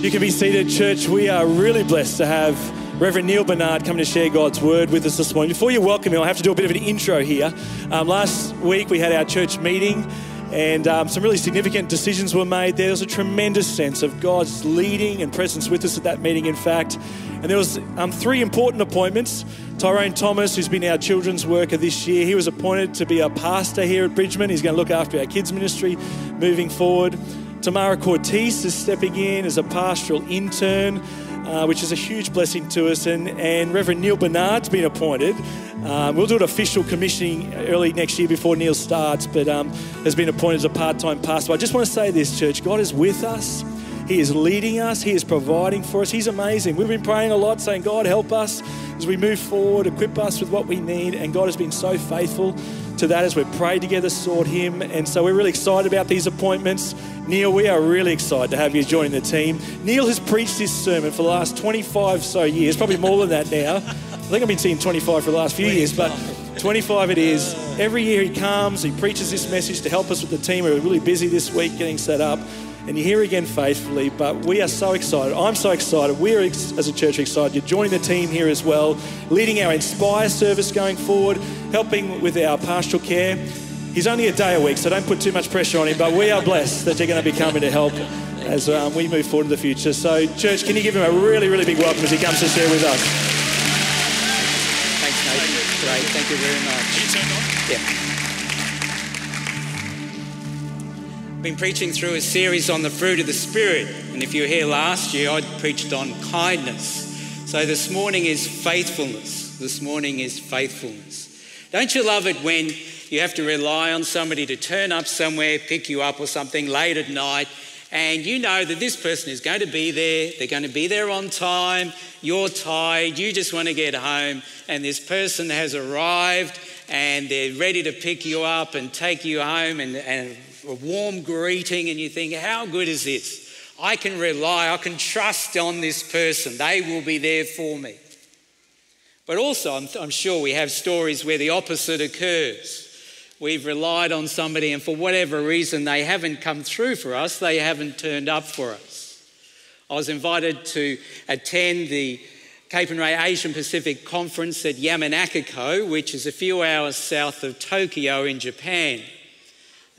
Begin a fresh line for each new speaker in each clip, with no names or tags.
You can be seated, church. We are really blessed to have Reverend Neil Bernard coming to share God's word with us this morning. Before you welcome him, I have to do a bit of an intro here. Um, last week we had our church meeting and um, some really significant decisions were made. There was a tremendous sense of God's leading and presence with us at that meeting, in fact. And there was um, three important appointments. Tyrone Thomas, who's been our children's worker this year, he was appointed to be a pastor here at Bridgeman. He's going to look after our kids' ministry moving forward. Tamara Cortese is stepping in as a pastoral intern uh, which is a huge blessing to us. And, and Reverend Neil Bernard's been appointed. Um, we'll do an official commissioning early next year before Neil starts, but um, has been appointed as a part time pastor. I just want to say this, church God is with us. He is leading us. He is providing for us. He's amazing. We've been praying a lot, saying, God, help us as we move forward, equip us with what we need. And God has been so faithful to that as we've prayed together, sought Him. And so we're really excited about these appointments. Neil, we are really excited to have you joining the team. Neil has preached this sermon for the last 25 so years, probably more than that now. I think I've been seeing 25 for the last few years, but 25 it is. Every year he comes, he preaches this message to help us with the team. We're really busy this week getting set up and you're here again faithfully. But we are so excited. I'm so excited. We're, as a church, excited. You're joining the team here as well, leading our Inspire service going forward, helping with our pastoral care. He's only a day a week, so don't put too much pressure on him. But we are blessed that you're going to be coming to help as um, we move forward in the future. So, church, can you give him a really, really big welcome as he comes to share with us?
Thanks, Nathan. Great. Thank you very much. Yeah. Been preaching through a series on the fruit of the Spirit. And if you were here last year, I preached on kindness. So this morning is faithfulness. This morning is faithfulness. Don't you love it when you have to rely on somebody to turn up somewhere, pick you up or something late at night, and you know that this person is going to be there, they're going to be there on time, you're tired, you just want to get home, and this person has arrived and they're ready to pick you up and take you home and, and a warm greeting, and you think, how good is this? I can rely, I can trust on this person. They will be there for me. But also, I'm, I'm sure we have stories where the opposite occurs. We've relied on somebody, and for whatever reason, they haven't come through for us, they haven't turned up for us. I was invited to attend the Capernwray Asian Pacific Conference at Yamanakako, which is a few hours south of Tokyo in Japan.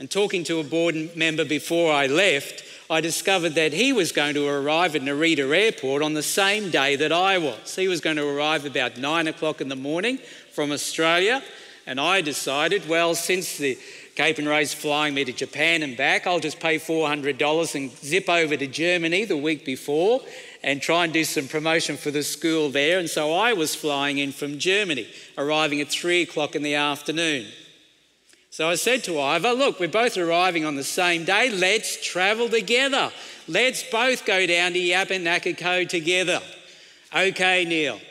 And talking to a board member before I left, I discovered that he was going to arrive at Narita Airport on the same day that I was. He was going to arrive about nine o'clock in the morning from Australia. And I decided, well, since the Capernwray's flying me to Japan and back, I'll just pay $400 and zip over to Germany the week before and try and do some promotion for the school there. And so I was flying in from Germany, arriving at three o'clock in the afternoon. So I said to Ivor, Look, we're both arriving on the same day. Let's travel together. Let's both go down to Yamanakako together. Okay, Neil.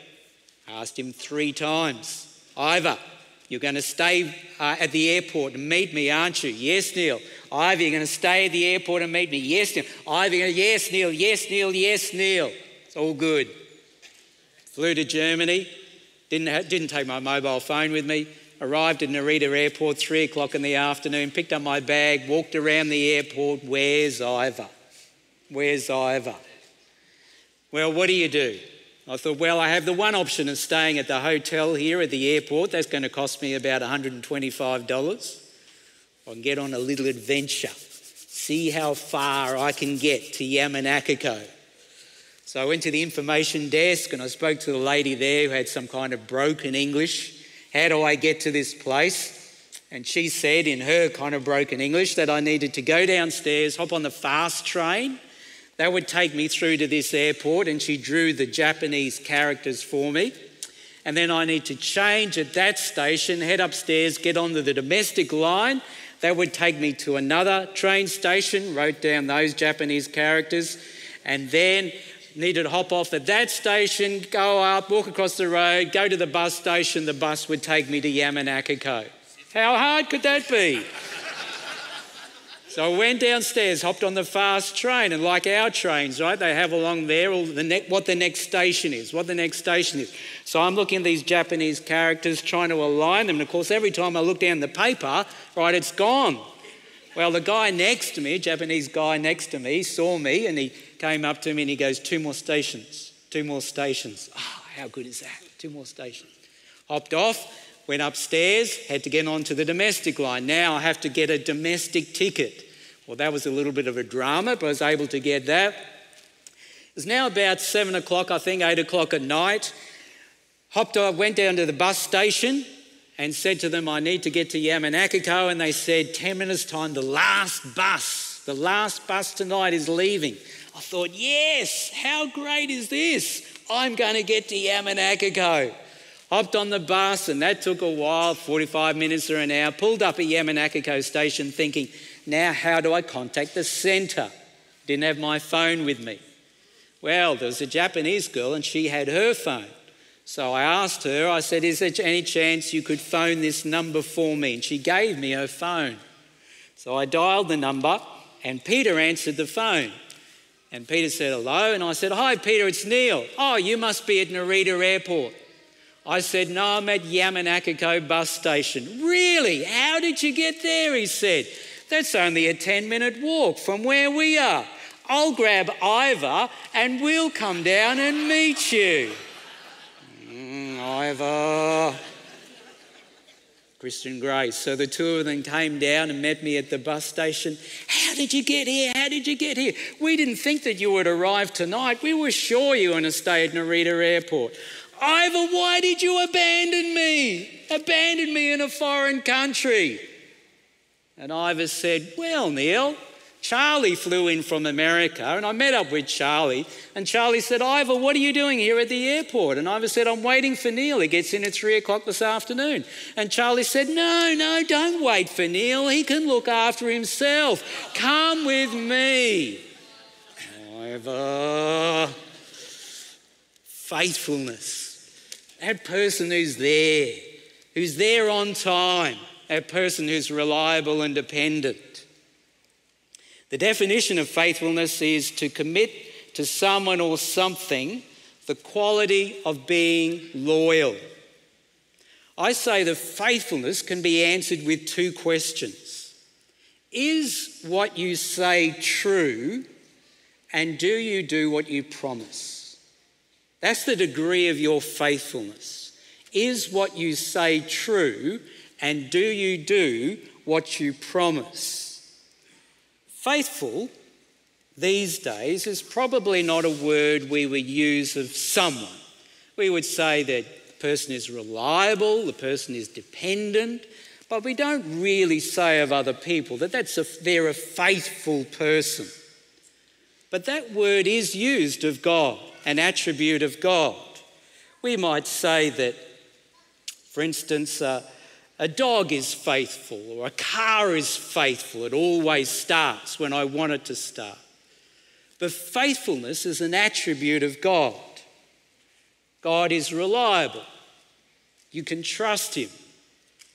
Asked him three times. Ivor, you're going to stay uh, at the airport and meet me, aren't you? Yes, Neil. Ivor, you're going to stay at the airport and meet me. Yes, Neil. Ivor, yes, Neil. Yes, Neil. Yes, Neil. It's all good. Flew to Germany. Didn't, ha- didn't take my mobile phone with me arrived at Narita Airport three o'clock in the afternoon, picked up my bag, walked around the airport. Where's Ivor? Where's Ivor? Well, what do you do? I thought, well, I have the one option of staying at the hotel here at the airport. That's going to cost me about $125. I can get on a little adventure, see how far I can get to Yamanakako. So I went to the information desk and I spoke to the lady there who had some kind of broken English. How do I get to this place? And she said in her kind of broken English that I needed to go downstairs, hop on the fast train. That would take me through to this airport, and she drew the Japanese characters for me. And then I need to change at that station, head upstairs, get onto the domestic line. That would take me to another train station, wrote down those Japanese characters, and then needed to hop off at that station, go up, walk across the road, go to the bus station. The bus would take me to Yamanakako. How hard could that be? So I went downstairs, hopped on the fast train, and like our trains, right, they have along there all the ne- what the next station is, what the next station is. So I'm looking at these Japanese characters, trying to align them. And of course, every time I look down the paper, right, it's gone. Well, the guy next to me, Japanese guy next to me, saw me and he came up to me and he goes, Two more stations, two more stations. Oh, how good is that? Two more stations. Hopped off, went upstairs, had to get onto the domestic line. Now I have to get a domestic ticket. Well, that was a little bit of a drama, but I was able to get that. It was now about seven o'clock, I think, eight o'clock at night. Hopped off, went down to the bus station and said to them, I need to get to Yamanakako. And they said, 10 minutes' time, the last bus, the last bus tonight is leaving. I thought, yes, how great is this? I'm going to get to Yamanakako. Hopped on the bus, and that took a while 45 minutes or an hour. Pulled up at Yamanakako station thinking, now how do I contact the centre? Didn't have my phone with me. Well, there was a Japanese girl, and she had her phone. So I asked her, I said, Is there any chance you could phone this number for me? And she gave me her phone. So I dialed the number, and Peter answered the phone. And Peter said, Hello. And I said, Hi, Peter, it's Neil. Oh, you must be at Narita Airport. I said, No, I'm at Yamanakako bus station. Really? How did you get there? He said, That's only a 10 minute walk from where we are. I'll grab Ivor and we'll come down and meet you. Mm, Ivor. Christian Grace. So the two of them came down and met me at the bus station. How did you get here? How did you get here? We didn't think that you would arrive tonight. We were sure you were going to stay at Narita Airport. Ivor, why did you abandon me? Abandon me in a foreign country. And Ivor said, Well, Neil, Charlie flew in from America and I met up with Charlie. And Charlie said, Ivor, what are you doing here at the airport? And Ivor said, I'm waiting for Neil. He gets in at three o'clock this afternoon. And Charlie said, No, no, don't wait for Neil. He can look after himself. Come with me. Ivor. Faithfulness. That person who's there, who's there on time, that person who's reliable and dependent. The definition of faithfulness is to commit to someone or something the quality of being loyal. I say the faithfulness can be answered with two questions Is what you say true, and do you do what you promise? That's the degree of your faithfulness. Is what you say true, and do you do what you promise? Faithful these days is probably not a word we would use of someone. We would say that the person is reliable, the person is dependent, but we don't really say of other people that that's a, they're a faithful person. But that word is used of God, an attribute of God. We might say that, for instance, uh, a dog is faithful or a car is faithful. It always starts when I want it to start. But faithfulness is an attribute of God. God is reliable. You can trust Him,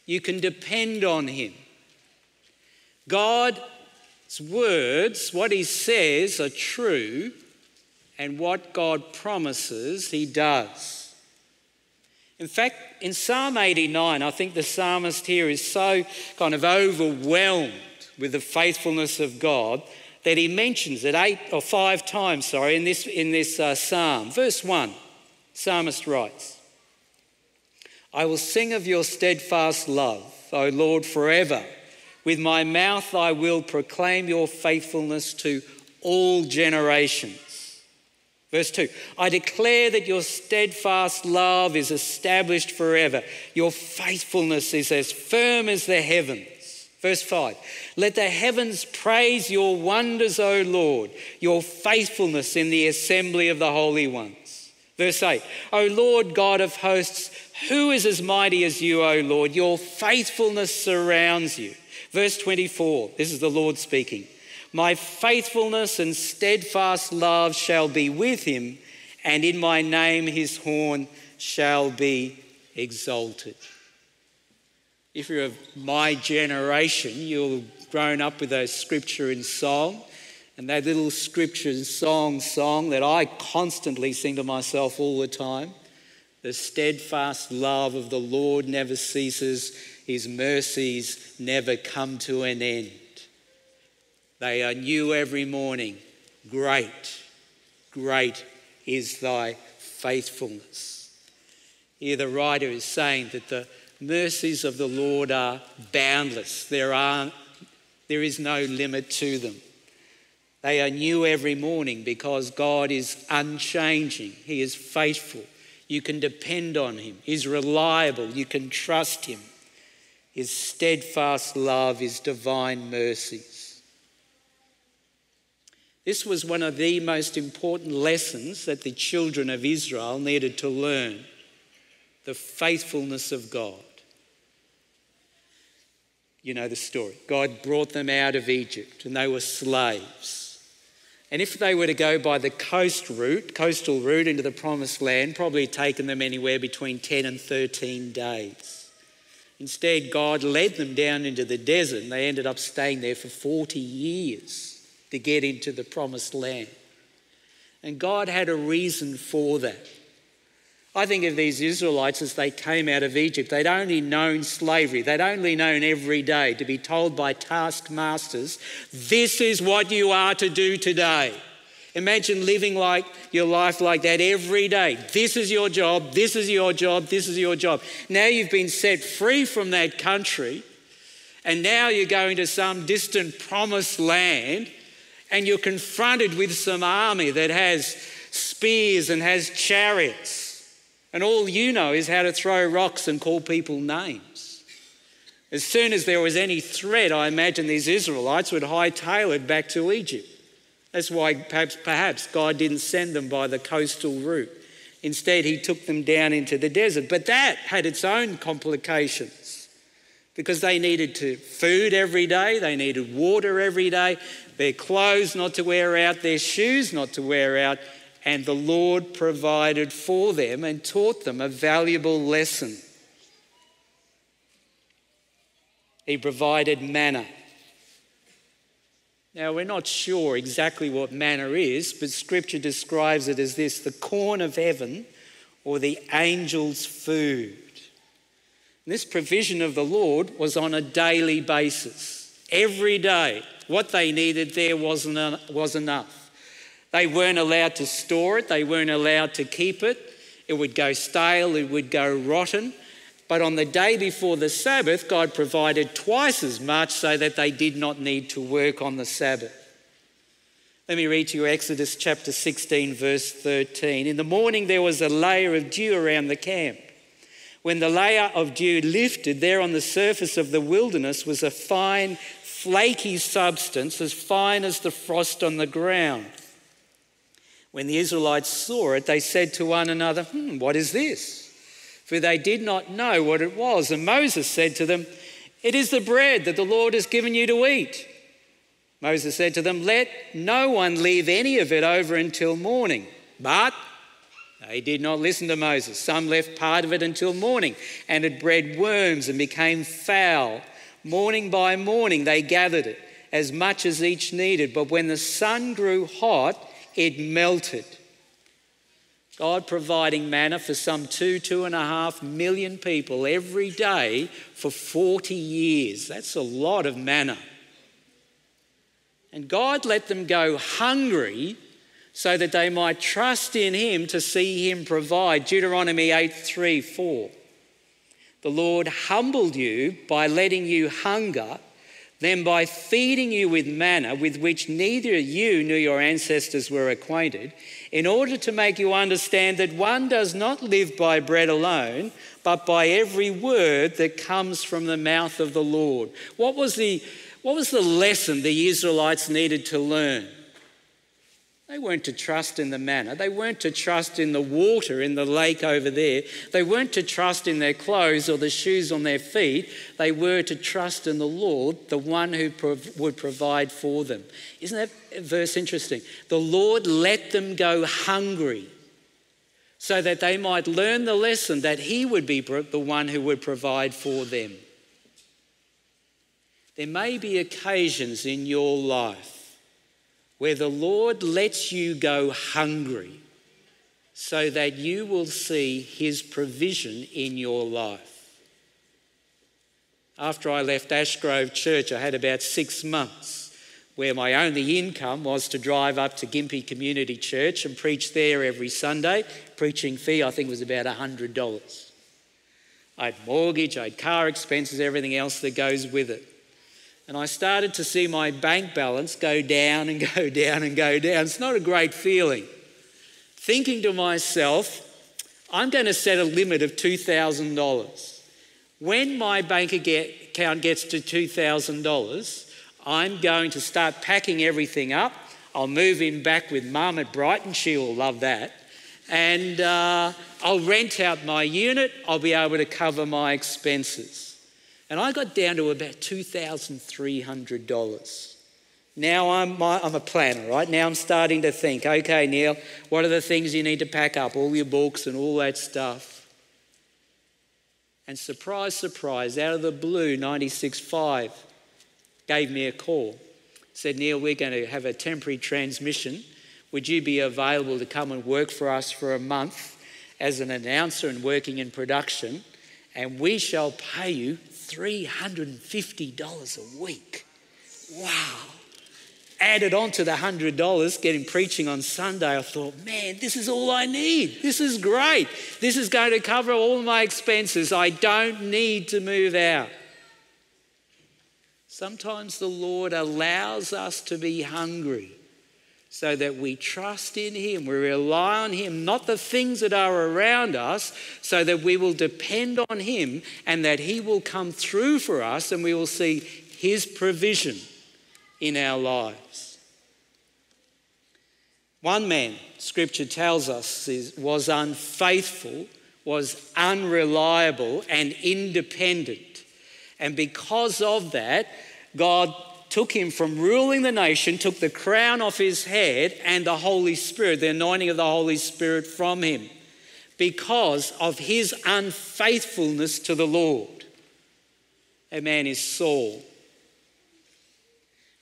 you can depend on Him. God's words, what He says, are true, and what God promises, He does. In fact, in Psalm 89, I think the psalmist here is so kind of overwhelmed with the faithfulness of God that he mentions it eight or five times, sorry, in this, in this uh, psalm. Verse 1, psalmist writes, I will sing of your steadfast love, O Lord, forever. With my mouth I will proclaim your faithfulness to all generations. Verse 2 I declare that your steadfast love is established forever. Your faithfulness is as firm as the heavens. Verse 5 Let the heavens praise your wonders, O Lord, your faithfulness in the assembly of the holy ones. Verse 8 O Lord God of hosts, who is as mighty as you, O Lord? Your faithfulness surrounds you. Verse 24 This is the Lord speaking. My faithfulness and steadfast love shall be with him, and in my name his horn shall be exalted. If you're of my generation, you'll grown up with those scripture and song. And that little scripture and song song that I constantly sing to myself all the time. The steadfast love of the Lord never ceases, his mercies never come to an end. They are new every morning. Great, great is thy faithfulness. Here, the writer is saying that the mercies of the Lord are boundless, there, are, there is no limit to them. They are new every morning because God is unchanging, He is faithful. You can depend on Him, He's reliable, you can trust Him. His steadfast love, His divine mercies. This was one of the most important lessons that the children of Israel needed to learn the faithfulness of God. You know the story. God brought them out of Egypt and they were slaves. And if they were to go by the coast route, coastal route into the promised land, probably taken them anywhere between 10 and 13 days. Instead, God led them down into the desert and they ended up staying there for 40 years to get into the promised land. And God had a reason for that. I think of these Israelites as they came out of Egypt. They'd only known slavery. They'd only known every day to be told by taskmasters, this is what you are to do today. Imagine living like your life like that every day. This is your job, this is your job, this is your job. Now you've been set free from that country, and now you're going to some distant promised land, and you're confronted with some army that has spears and has chariots. And all you know is how to throw rocks and call people names. As soon as there was any threat, I imagine these Israelites would hightail it back to Egypt. That's why perhaps, perhaps God didn't send them by the coastal route. Instead, He took them down into the desert. But that had its own complications because they needed to food every day, they needed water every day, their clothes not to wear out, their shoes not to wear out. And the Lord provided for them and taught them a valuable lesson. He provided manna. Now, we're not sure exactly what manna is, but scripture describes it as this the corn of heaven or the angel's food. And this provision of the Lord was on a daily basis. Every day, what they needed there wasn't, was enough. They weren't allowed to store it, they weren't allowed to keep it. It would go stale, it would go rotten. But on the day before the Sabbath, God provided twice as much so that they did not need to work on the Sabbath. Let me read to you Exodus chapter 16, verse 13. In the morning, there was a layer of dew around the camp. When the layer of dew lifted, there on the surface of the wilderness was a fine, flaky substance, as fine as the frost on the ground. When the Israelites saw it, they said to one another, Hmm, what is this? for they did not know what it was. And Moses said to them, It is the bread that the Lord has given you to eat. Moses said to them, Let no one leave any of it over until morning. But they did not listen to Moses. Some left part of it until morning, and it bred worms and became foul. Morning by morning they gathered it, as much as each needed. But when the sun grew hot, it melted. God providing manna for some two, two and a half million people every day for 40 years. That's a lot of manna. And God let them go hungry so that they might trust in Him to see Him provide. Deuteronomy 8 3 4. The Lord humbled you by letting you hunger then, by feeding you with manna with which neither you nor your ancestors were acquainted, in order to make you understand that one does not live by bread alone, but by every word that comes from the mouth of the Lord. What was the, what was the lesson the Israelites needed to learn? They weren't to trust in the manna. They weren't to trust in the water in the lake over there. They weren't to trust in their clothes or the shoes on their feet. They were to trust in the Lord, the one who prov- would provide for them. Isn't that verse interesting? The Lord let them go hungry so that they might learn the lesson that He would be the one who would provide for them. There may be occasions in your life where the Lord lets you go hungry so that you will see His provision in your life. After I left Ashgrove Church, I had about six months where my only income was to drive up to Gympie Community Church and preach there every Sunday. Preaching fee, I think, was about $100. I had mortgage, I had car expenses, everything else that goes with it. And I started to see my bank balance go down and go down and go down. It's not a great feeling. Thinking to myself, I'm going to set a limit of $2,000. When my bank account gets to $2,000, I'm going to start packing everything up. I'll move in back with mum at Brighton. She will love that. And uh, I'll rent out my unit. I'll be able to cover my expenses. And I got down to about $2,300. Now I'm, my, I'm a planner, right? Now I'm starting to think, okay, Neil, what are the things you need to pack up? All your books and all that stuff. And surprise, surprise, out of the blue, 96.5 gave me a call. Said, Neil, we're going to have a temporary transmission. Would you be available to come and work for us for a month as an announcer and working in production? And we shall pay you $350 a week. Wow. Added on to the $100 getting preaching on Sunday, I thought, man, this is all I need. This is great. This is going to cover all my expenses. I don't need to move out. Sometimes the Lord allows us to be hungry so that we trust in Him, we rely on Him, not the things that are around us, so that we will depend on Him and that He will come through for us and we will see His provision in our lives. One man, Scripture tells us, was unfaithful, was unreliable, and independent. And because of that, God took him from ruling the nation, took the crown off his head and the Holy Spirit, the anointing of the Holy Spirit from him, because of his unfaithfulness to the Lord. A man is Saul.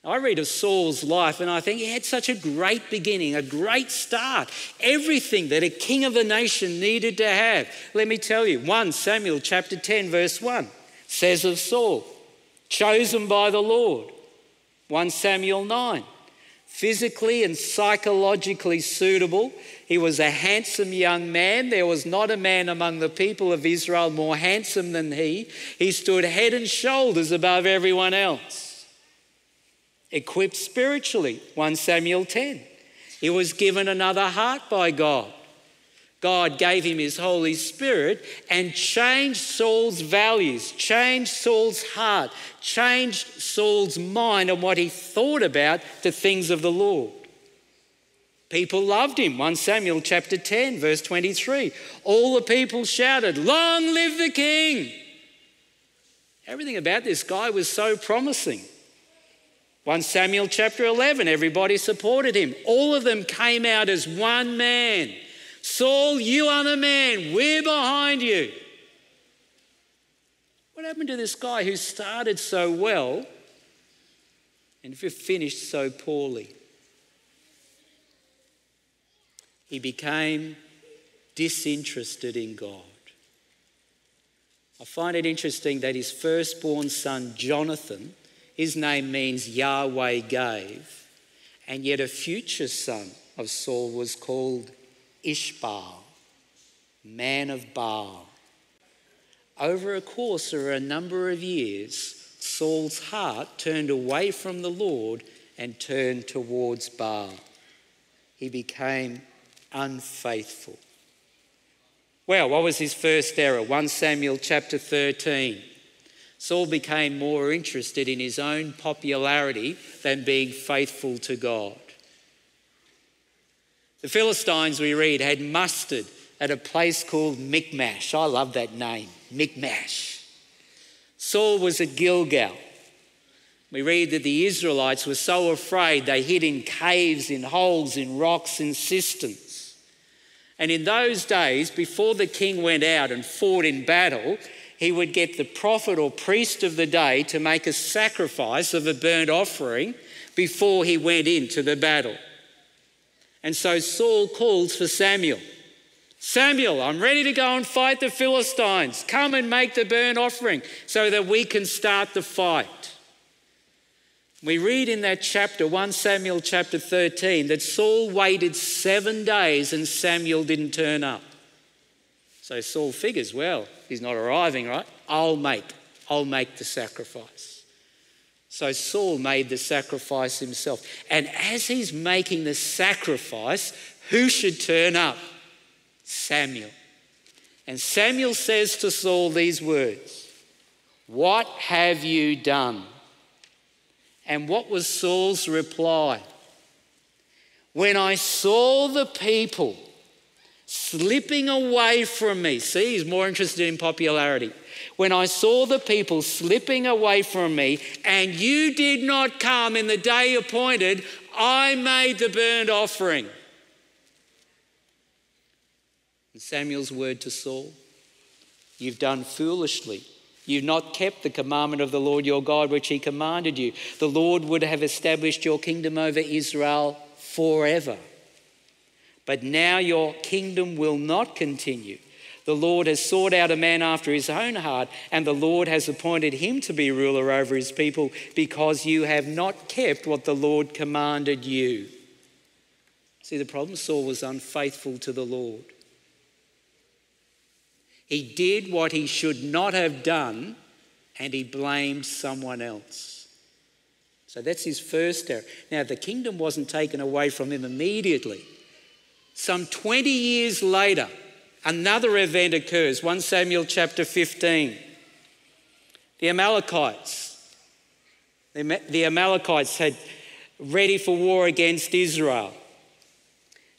I read of Saul's life and I think he had such a great beginning, a great start. Everything that a king of a nation needed to have. Let me tell you, 1 Samuel chapter 10, verse 1 says of Saul, chosen by the Lord. 1 Samuel 9. Physically and psychologically suitable. He was a handsome young man. There was not a man among the people of Israel more handsome than he. He stood head and shoulders above everyone else. Equipped spiritually, 1 Samuel 10. He was given another heart by God. God gave him his Holy Spirit and changed Saul's values, changed Saul's heart, changed Saul's mind and what he thought about the things of the Lord. People loved him. 1 Samuel chapter 10, verse 23. All the people shouted, Long live the king! Everything about this guy was so promising. 1 Samuel chapter 11, everybody supported him. All of them came out as one man Saul, you are the man. We're behind you. What happened to this guy who started so well and finished so poorly? He became disinterested in God. I find it interesting that his firstborn son, Jonathan, his name means Yahweh gave, and yet a future son of Saul was called Ishbaal, man of Baal. Over a course of a number of years, Saul's heart turned away from the Lord and turned towards Baal. He became unfaithful. Well, what was his first error? 1 Samuel chapter 13. Saul became more interested in his own popularity than being faithful to God. The Philistines, we read, had mustered at a place called Michmash. I love that name, Michmash. Saul was at Gilgal. We read that the Israelites were so afraid they hid in caves, in holes, in rocks, in cisterns. And in those days, before the king went out and fought in battle, he would get the prophet or priest of the day to make a sacrifice of a burnt offering before he went into the battle. And so Saul calls for Samuel. Samuel, I'm ready to go and fight the Philistines. Come and make the burnt offering so that we can start the fight. We read in that chapter, 1 Samuel chapter 13, that Saul waited seven days and Samuel didn't turn up. So Saul figures, well, he's not arriving, right? I'll make, I'll make the sacrifice. So Saul made the sacrifice himself. And as he's making the sacrifice, who should turn up? Samuel. And Samuel says to Saul these words What have you done? And what was Saul's reply? When I saw the people slipping away from me, see, he's more interested in popularity. When I saw the people slipping away from me, and you did not come in the day appointed, I made the burnt offering. And Samuel's word to Saul You've done foolishly. You've not kept the commandment of the Lord your God, which he commanded you. The Lord would have established your kingdom over Israel forever. But now your kingdom will not continue. The Lord has sought out a man after his own heart, and the Lord has appointed him to be ruler over his people because you have not kept what the Lord commanded you. See, the problem Saul was unfaithful to the Lord. He did what he should not have done and he blamed someone else. So that's his first error. Now, the kingdom wasn't taken away from him immediately. Some 20 years later, another event occurs 1 Samuel chapter 15. The Amalekites, the Amalekites had ready for war against Israel.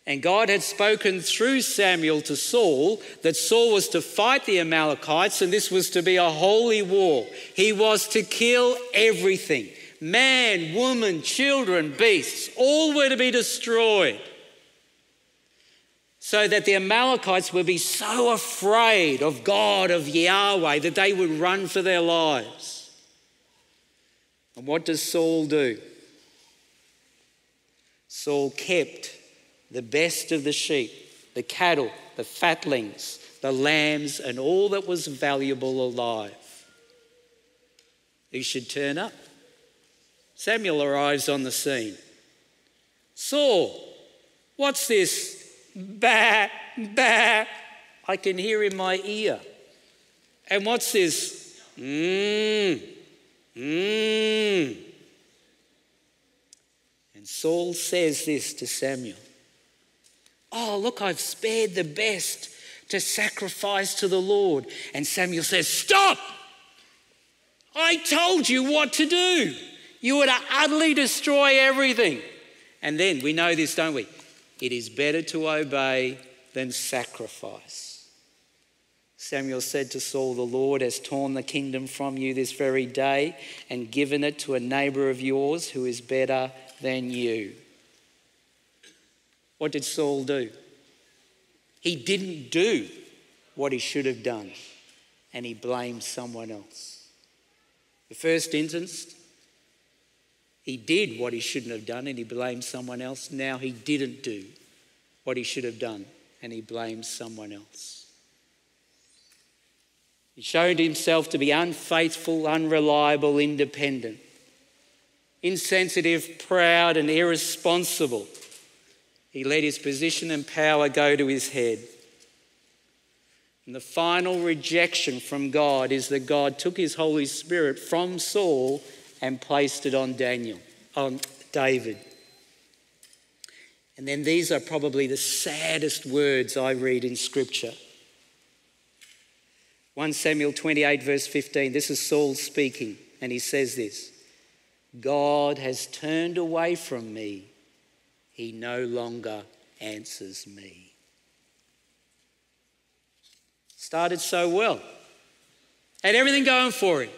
And God had spoken through Samuel to Saul that Saul was to fight the Amalekites and this was to be a holy war. He was to kill everything man, woman, children, beasts, all were to be destroyed. So that the Amalekites would be so afraid of God, of Yahweh, that they would run for their lives. And what does Saul do? Saul kept the best of the sheep, the cattle, the fatlings, the lambs, and all that was valuable alive. He should turn up. Samuel arrives on the scene. Saul, what's this? Bah, bah. I can hear in my ear. And what's this? Mmm, mmm. And Saul says this to Samuel Oh, look, I've spared the best to sacrifice to the Lord. And Samuel says, Stop! I told you what to do. You were to utterly destroy everything. And then we know this, don't we? It is better to obey than sacrifice. Samuel said to Saul, The Lord has torn the kingdom from you this very day and given it to a neighbor of yours who is better than you. What did Saul do? He didn't do what he should have done, and he blamed someone else. The first instance, he did what he shouldn't have done, and he blamed someone else. Now he didn't do what he should have done, and he blames someone else. He showed himself to be unfaithful, unreliable, independent, insensitive, proud, and irresponsible. He let his position and power go to his head. And the final rejection from God is that God took his Holy Spirit from Saul and placed it on Daniel, on David. And then these are probably the saddest words I read in Scripture. 1 Samuel 28, verse 15. This is Saul speaking, and he says this God has turned away from me he no longer answers me. Started so well, had everything going for him.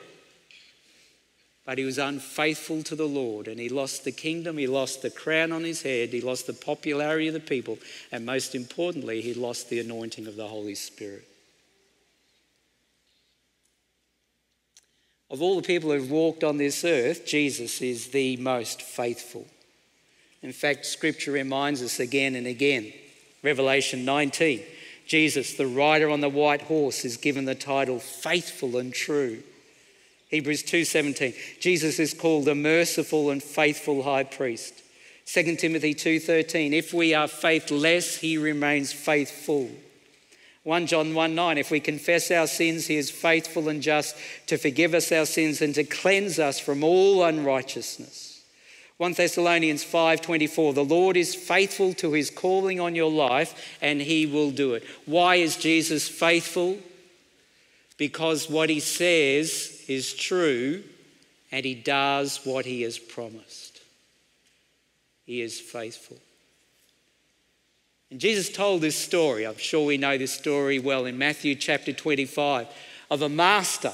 But he was unfaithful to the Lord and he lost the kingdom, he lost the crown on his head, he lost the popularity of the people, and most importantly, he lost the anointing of the Holy Spirit. Of all the people who've walked on this earth, Jesus is the most faithful. In fact, scripture reminds us again and again. Revelation 19, Jesus, the rider on the white horse, is given the title faithful and true. Hebrews 2:17. Jesus is called a merciful and faithful high priest. 2 Timothy 2:13. If we are faithless, he remains faithful. 1 John 1 9, if we confess our sins, he is faithful and just to forgive us our sins and to cleanse us from all unrighteousness. 1 Thessalonians 5:24 The Lord is faithful to his calling on your life and he will do it. Why is Jesus faithful? Because what he says is true and he does what he has promised. He is faithful. And Jesus told this story, I'm sure we know this story well, in Matthew chapter 25, of a master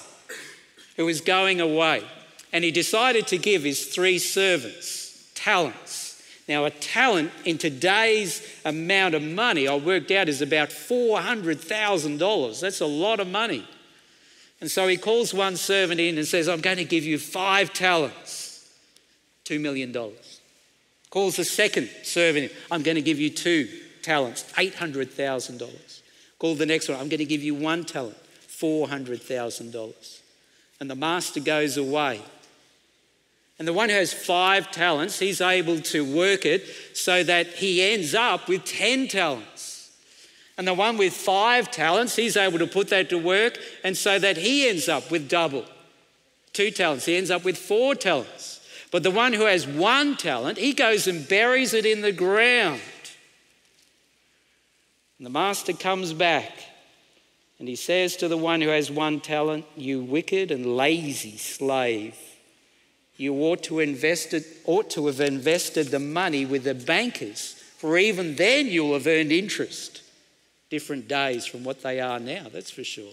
who was going away and he decided to give his three servants talents. Now, a talent in today's amount of money, I worked out, is about $400,000. That's a lot of money. And so he calls one servant in and says, I'm going to give you five talents, $2 million. Calls the second servant in, I'm going to give you two talents, $800,000. Call the next one, I'm going to give you one talent, $400,000. And the master goes away. And the one who has five talents, he's able to work it so that he ends up with 10 talents. And the one with five talents, he's able to put that to work and so that he ends up with double. Two talents, he ends up with four talents. But the one who has one talent, he goes and buries it in the ground. And the master comes back and he says to the one who has one talent, You wicked and lazy slave, you ought to, ought to have invested the money with the bankers, for even then you'll have earned interest. Different days from what they are now, that's for sure.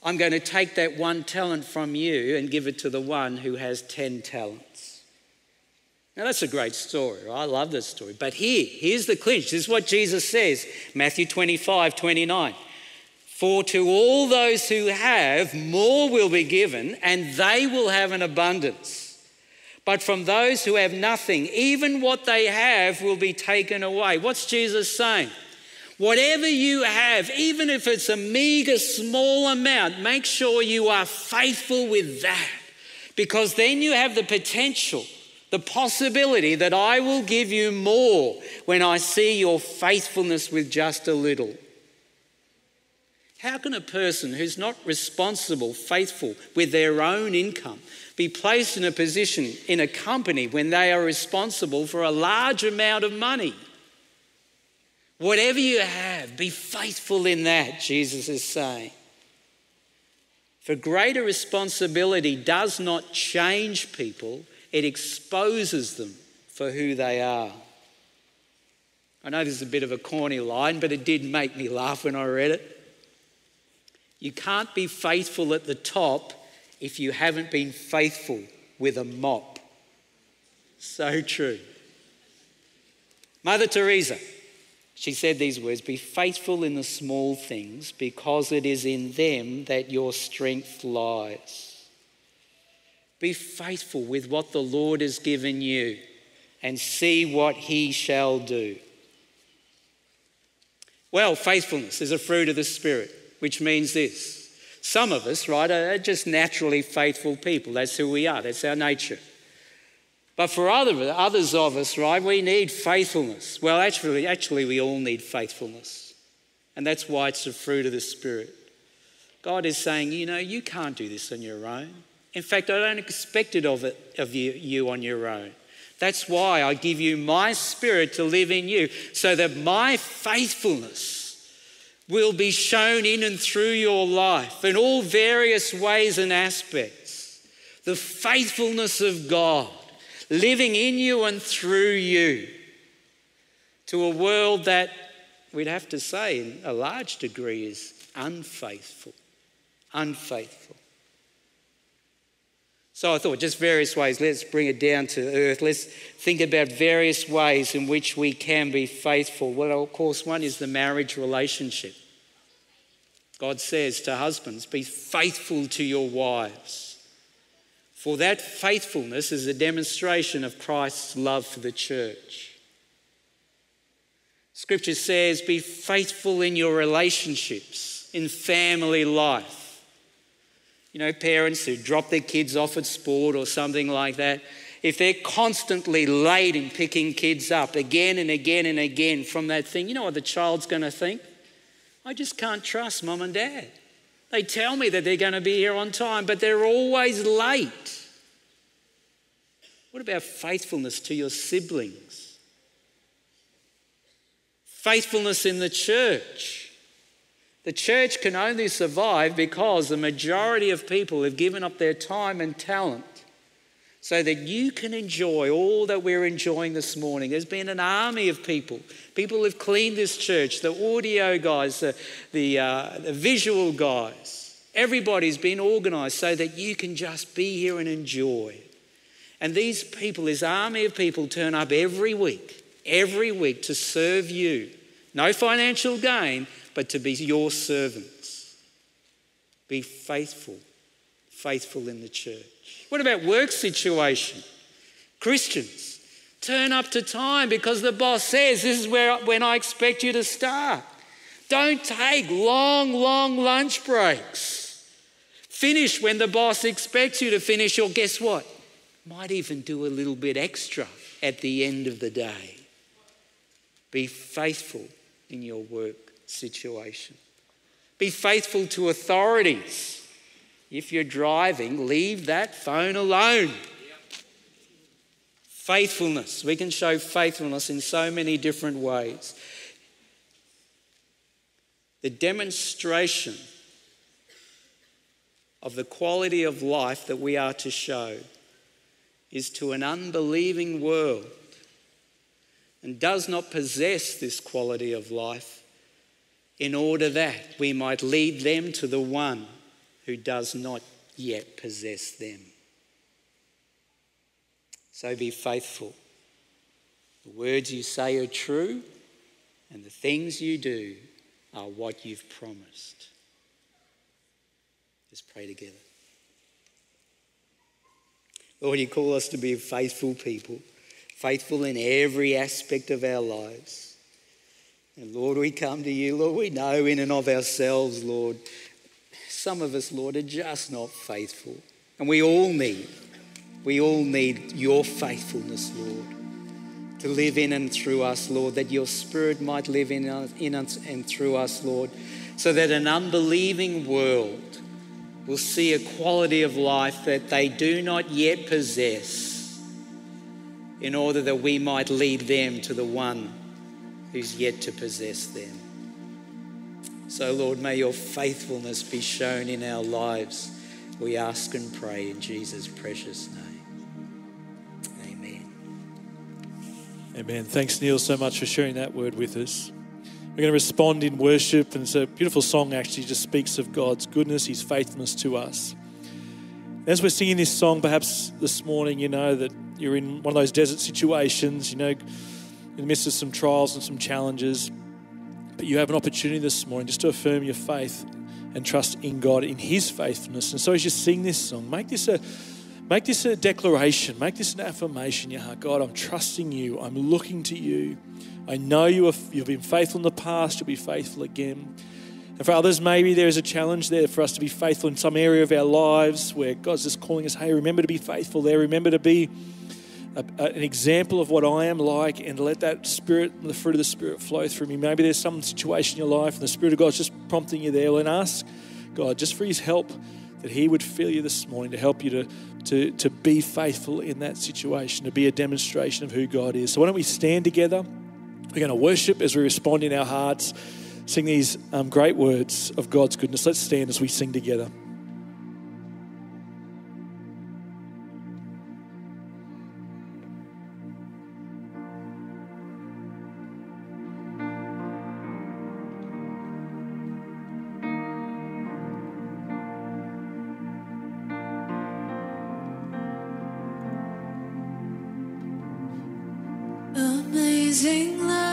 I'm going to take that one talent from you and give it to the one who has 10 talents. Now, that's a great story. I love this story. But here, here's the clinch. This is what Jesus says Matthew 25, 29. For to all those who have, more will be given, and they will have an abundance. But from those who have nothing, even what they have will be taken away. What's Jesus saying? Whatever you have, even if it's a meager, small amount, make sure you are faithful with that. Because then you have the potential the possibility that I will give you more when I see your faithfulness with just a little. How can a person who's not responsible, faithful with their own income, be placed in a position in a company when they are responsible for a large amount of money? Whatever you have, be faithful in that, Jesus is saying. For greater responsibility does not change people, it exposes them for who they are. I know this is a bit of a corny line, but it did make me laugh when I read it. You can't be faithful at the top if you haven't been faithful with a mop. So true. Mother Teresa, she said these words Be faithful in the small things because it is in them that your strength lies. Be faithful with what the Lord has given you and see what he shall do. Well, faithfulness is a fruit of the Spirit, which means this. Some of us, right, are just naturally faithful people. That's who we are, that's our nature. But for other, others of us, right, we need faithfulness. Well, actually, actually, we all need faithfulness. And that's why it's the fruit of the Spirit. God is saying, you know, you can't do this on your own. In fact, I don't expect it of, it, of you, you on your own. That's why I give you my spirit to live in you, so that my faithfulness will be shown in and through your life in all various ways and aspects. The faithfulness of God living in you and through you to a world that we'd have to say, in a large degree, is unfaithful. Unfaithful. So I thought just various ways, let's bring it down to earth. Let's think about various ways in which we can be faithful. Well, of course, one is the marriage relationship. God says to husbands, be faithful to your wives. For that faithfulness is a demonstration of Christ's love for the church. Scripture says, be faithful in your relationships, in family life. You know, parents who drop their kids off at sport or something like that, if they're constantly late in picking kids up again and again and again from that thing, you know what the child's going to think? I just can't trust mom and dad. They tell me that they're going to be here on time, but they're always late. What about faithfulness to your siblings? Faithfulness in the church. The church can only survive because the majority of people have given up their time and talent so that you can enjoy all that we're enjoying this morning. There's been an army of people. People have cleaned this church, the audio guys, the, the, uh, the visual guys. Everybody's been organized so that you can just be here and enjoy. And these people, this army of people, turn up every week, every week to serve you. No financial gain, but to be your servants. Be faithful, faithful in the church. What about work situation? Christians, turn up to time because the boss says this is where when I expect you to start. Don't take long, long lunch breaks. Finish when the boss expects you to finish, or guess what? Might even do a little bit extra at the end of the day. Be faithful in your work situation. Be faithful to authorities. If you're driving, leave that phone alone. Faithfulness. We can show faithfulness in so many different ways. The demonstration of the quality of life that we are to show is to an unbelieving world and does not possess this quality of life in order that we might lead them to the one who does not yet possess them. So be faithful. The words you say are true, and the things you do are what you've promised. Let's pray together. Lord, you call us to be faithful people, faithful in every aspect of our lives. And Lord, we come to you, Lord, we know in and of ourselves, Lord, some of us, Lord, are just not faithful. And we all need, we all need your faithfulness, Lord, to live in and through us, Lord, that your Spirit might live in us, in us and through us, Lord, so that an unbelieving world will see a quality of life that they do not yet possess in order that we might lead them to the one who's yet to possess them. So, Lord, may your faithfulness be shown in our lives. We ask and pray in Jesus' precious name. Amen.
Amen. Thanks, Neil, so much for sharing that word with us. We're going to respond in worship, and it's a beautiful song actually, just speaks of God's goodness, His faithfulness to us. As we're singing this song, perhaps this morning, you know that you're in one of those desert situations, you know, in the midst of some trials and some challenges. You have an opportunity this morning just to affirm your faith and trust in God, in His faithfulness. And so as you sing this song, make this a make this a declaration, make this an affirmation in your heart. God, I'm trusting you. I'm looking to you. I know you have, you've been faithful in the past, you'll be faithful again. And for others, maybe there is a challenge there for us to be faithful in some area of our lives where God's just calling us, hey, remember to be faithful there. Remember to be a, a, an example of what I am like and let that spirit, the fruit of the spirit flow through me. Maybe there's some situation in your life and the Spirit of God's just prompting you there. And ask God just for his help that he would fill you this morning to help you to, to, to be faithful in that situation, to be a demonstration of who God is. So why don't we stand together? We're going to worship as we respond in our hearts, sing these um, great words of God's goodness. Let's stand as we sing together.
My soul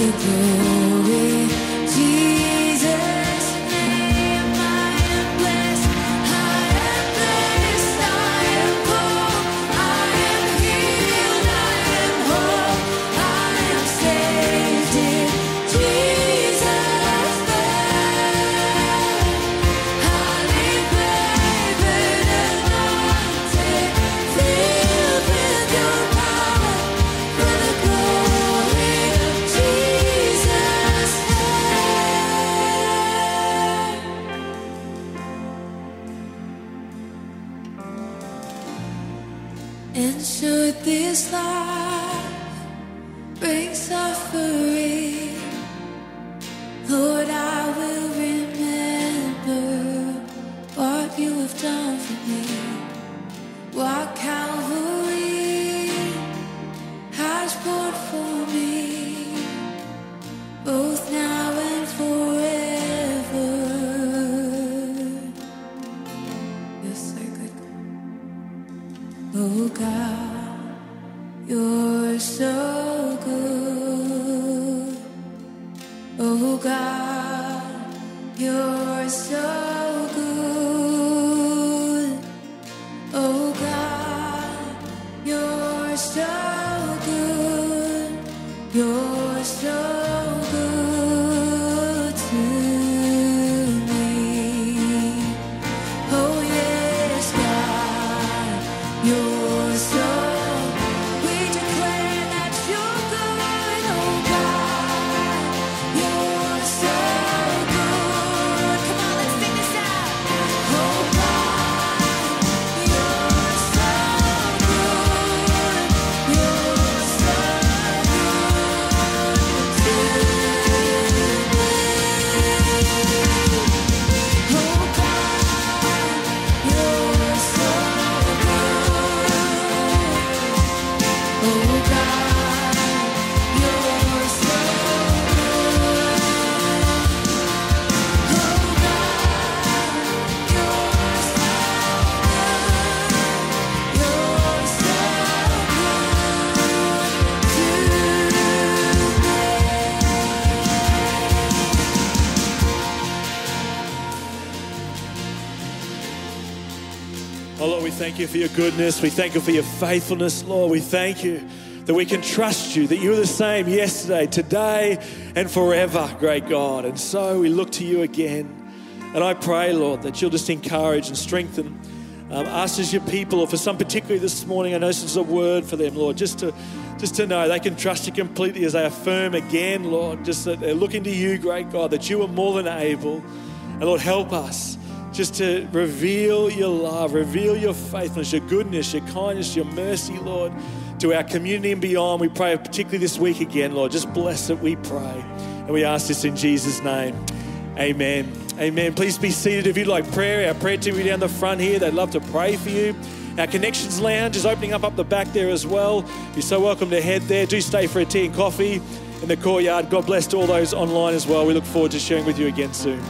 again Oh God, you're so good. Oh God, you're so
thank you for your goodness. We thank you for your faithfulness, Lord. We thank you that we can trust you, that you're the same yesterday, today, and forever, great God. And so we look to you again. And I pray, Lord, that you'll just encourage and strengthen um, us as your people, or for some particularly this morning, I know this is a word for them, Lord, just to, just to know they can trust you completely as they affirm again, Lord, just that they're looking to you, great God, that you are more than able. And Lord, help us just to reveal your love, reveal your faithfulness, your goodness, your kindness, your mercy, Lord, to our community and beyond. We pray particularly this week again, Lord. Just bless it, we pray. And we ask this in Jesus' name. Amen. Amen. Please be seated if you'd like prayer. Our prayer team will be down the front here. They'd love to pray for you. Our Connections Lounge is opening up up the back there as well. You're so welcome to head there. Do stay for a tea and coffee in the courtyard. God bless to all those online as well. We look forward to sharing with you again soon.